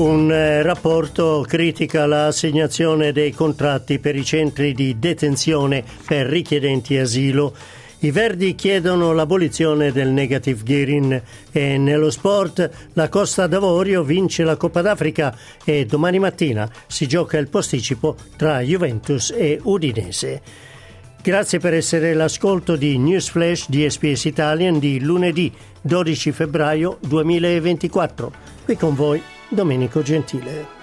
Un eh, rapporto critica l'assegnazione dei contratti per i centri di detenzione per richiedenti asilo. I Verdi chiedono l'abolizione del negative gearing e nello sport la Costa d'Avorio vince la Coppa d'Africa e domani mattina si gioca il posticipo tra Juventus e Udinese. Grazie per essere l'ascolto di News Flash di SPS Italian di lunedì 12 febbraio 2024. Qui con voi Domenico Gentile.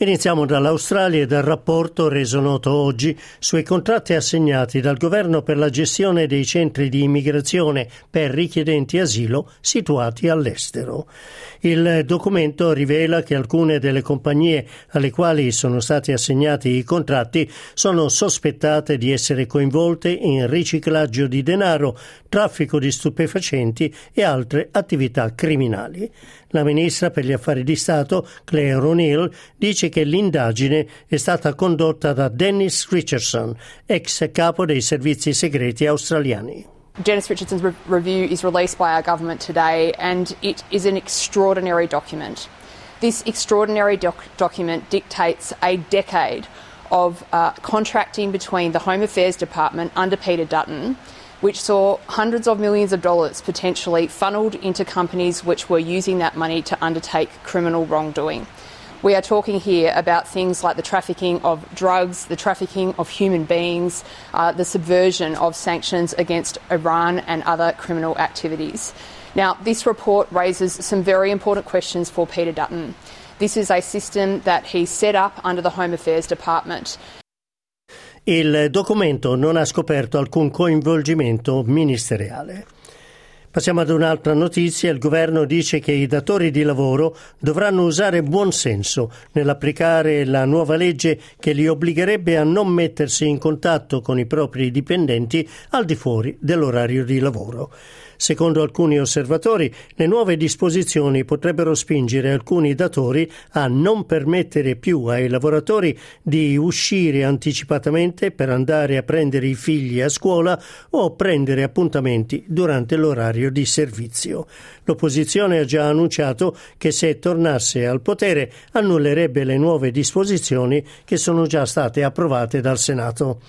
Iniziamo dall'Australia e dal rapporto reso noto oggi sui contratti assegnati dal governo per la gestione dei centri di immigrazione per richiedenti asilo situati all'estero. Il documento rivela che alcune delle compagnie alle quali sono stati assegnati i contratti sono sospettate di essere coinvolte in riciclaggio di denaro, traffico di stupefacenti e altre attività criminali. La ministra per gli affari di Stato, Claire O'Neill, dice che l'indagine è stata condotta da Dennis Richardson, ex capo dei servizi segreti australiani. Dennis Richardson's re- review is released by our government today, and it is an extraordinary document. This extraordinary doc- document dictates a decade of uh, contracting between the Home Affairs Department under Peter Dutton which saw hundreds of millions of dollars potentially funneled into companies which were using that money to undertake criminal wrongdoing. We are talking here about things like the trafficking of drugs, the trafficking of human beings, uh, the subversion of sanctions against Iran and other criminal activities. Now, this report raises some very important questions for Peter Dutton. This is a system that he set up under the Home Affairs Department. Il documento non ha scoperto alcun coinvolgimento ministeriale. Passiamo ad un'altra notizia. Il governo dice che i datori di lavoro dovranno usare buon senso nell'applicare la nuova legge che li obbligherebbe a non mettersi in contatto con i propri dipendenti al di fuori dell'orario di lavoro. Secondo alcuni osservatori, le nuove disposizioni potrebbero spingere alcuni datori a non permettere più ai lavoratori di uscire anticipatamente per andare a prendere i figli a scuola o prendere appuntamenti durante l'orario di servizio. L'opposizione ha già annunciato che se tornasse al potere annullerebbe le nuove disposizioni che sono già state approvate dal Senato.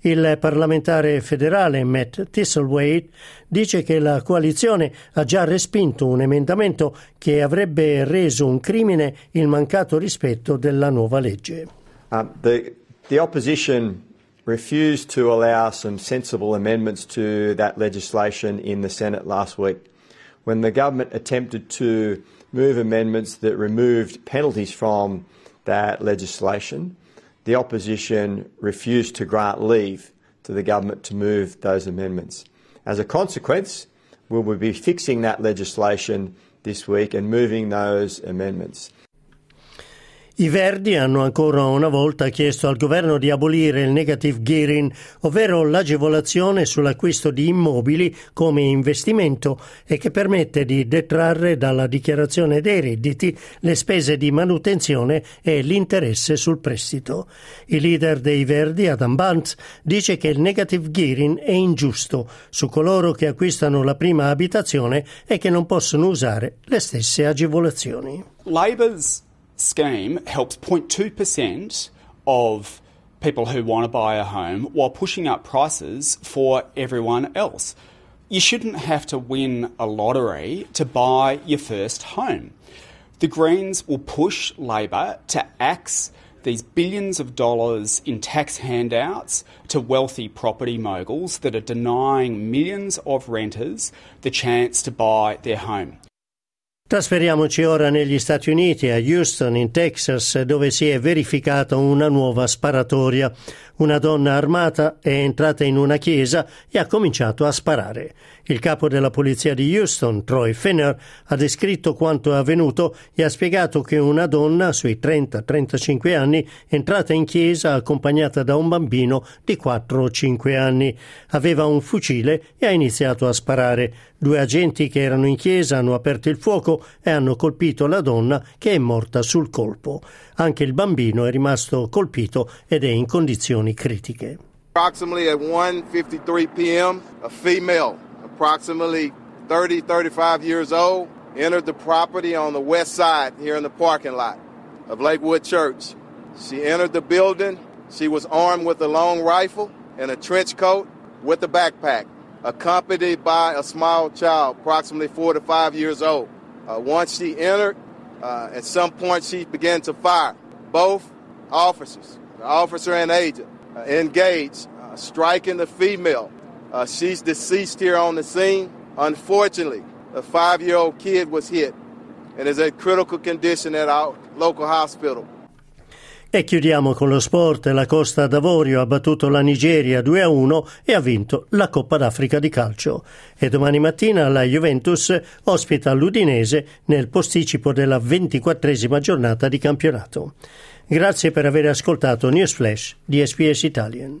Il parlamentare federale Matt Thistlethwaite dice che la coalizione ha già respinto un emendamento che avrebbe reso un crimine il mancato rispetto della nuova legge. Uh, the, the opposition refused to allow some sensible amendments to that legislation in the Senate last week. When the government attempted to move amendments that removed penalties from that legislation, the opposition refused to grant leave to the government to move those amendments. As a consequence, we will be fixing that legislation this week and moving those amendments. I Verdi hanno ancora una volta chiesto al governo di abolire il negative gearing, ovvero l'agevolazione sull'acquisto di immobili come investimento e che permette di detrarre dalla dichiarazione dei redditi le spese di manutenzione e l'interesse sul prestito. Il leader dei Verdi, Adam Bunce, dice che il negative gearing è ingiusto su coloro che acquistano la prima abitazione e che non possono usare le stesse agevolazioni. Labor's scheme helps 0.2% of people who want to buy a home while pushing up prices for everyone else. You shouldn't have to win a lottery to buy your first home. The Greens will push Labor to axe these billions of dollars in tax handouts to wealthy property moguls that are denying millions of renters the chance to buy their home. Trasferiamoci ora negli Stati Uniti, a Houston, in Texas, dove si è verificata una nuova sparatoria. Una donna armata è entrata in una chiesa e ha cominciato a sparare. Il capo della polizia di Houston, Troy Finner, ha descritto quanto è avvenuto e ha spiegato che una donna sui 30-35 anni è entrata in chiesa accompagnata da un bambino di 4 o 5 anni. Aveva un fucile e ha iniziato a sparare. Due agenti che erano in chiesa hanno aperto il fuoco e hanno colpito la donna che è morta sul colpo. Anche il bambino è rimasto colpito ed è in condizioni critiche. Approximately at 1:53 p.m., a female approximately 30, 35 years old, entered the property on the west side here in the parking lot of Lakewood Church. She entered the building. She was armed with a long rifle and a trench coat with a backpack, accompanied by a small child, approximately four to five years old. Uh, once she entered, uh, at some point she began to fire. Both officers, the officer and agent, uh, engaged, uh, striking the female uh, she's deceased here on the scene. Unfortunately, a five year old kid was hit and is in critical condition at our local hospital. E chiudiamo con lo sport. La Costa d'Avorio ha battuto la Nigeria 2-1 e ha vinto la Coppa d'Africa di calcio. E domani mattina la Juventus ospita l'Udinese nel posticipo della ventiquattresima giornata di campionato. Grazie per aver ascoltato News Flash di SPS Italian.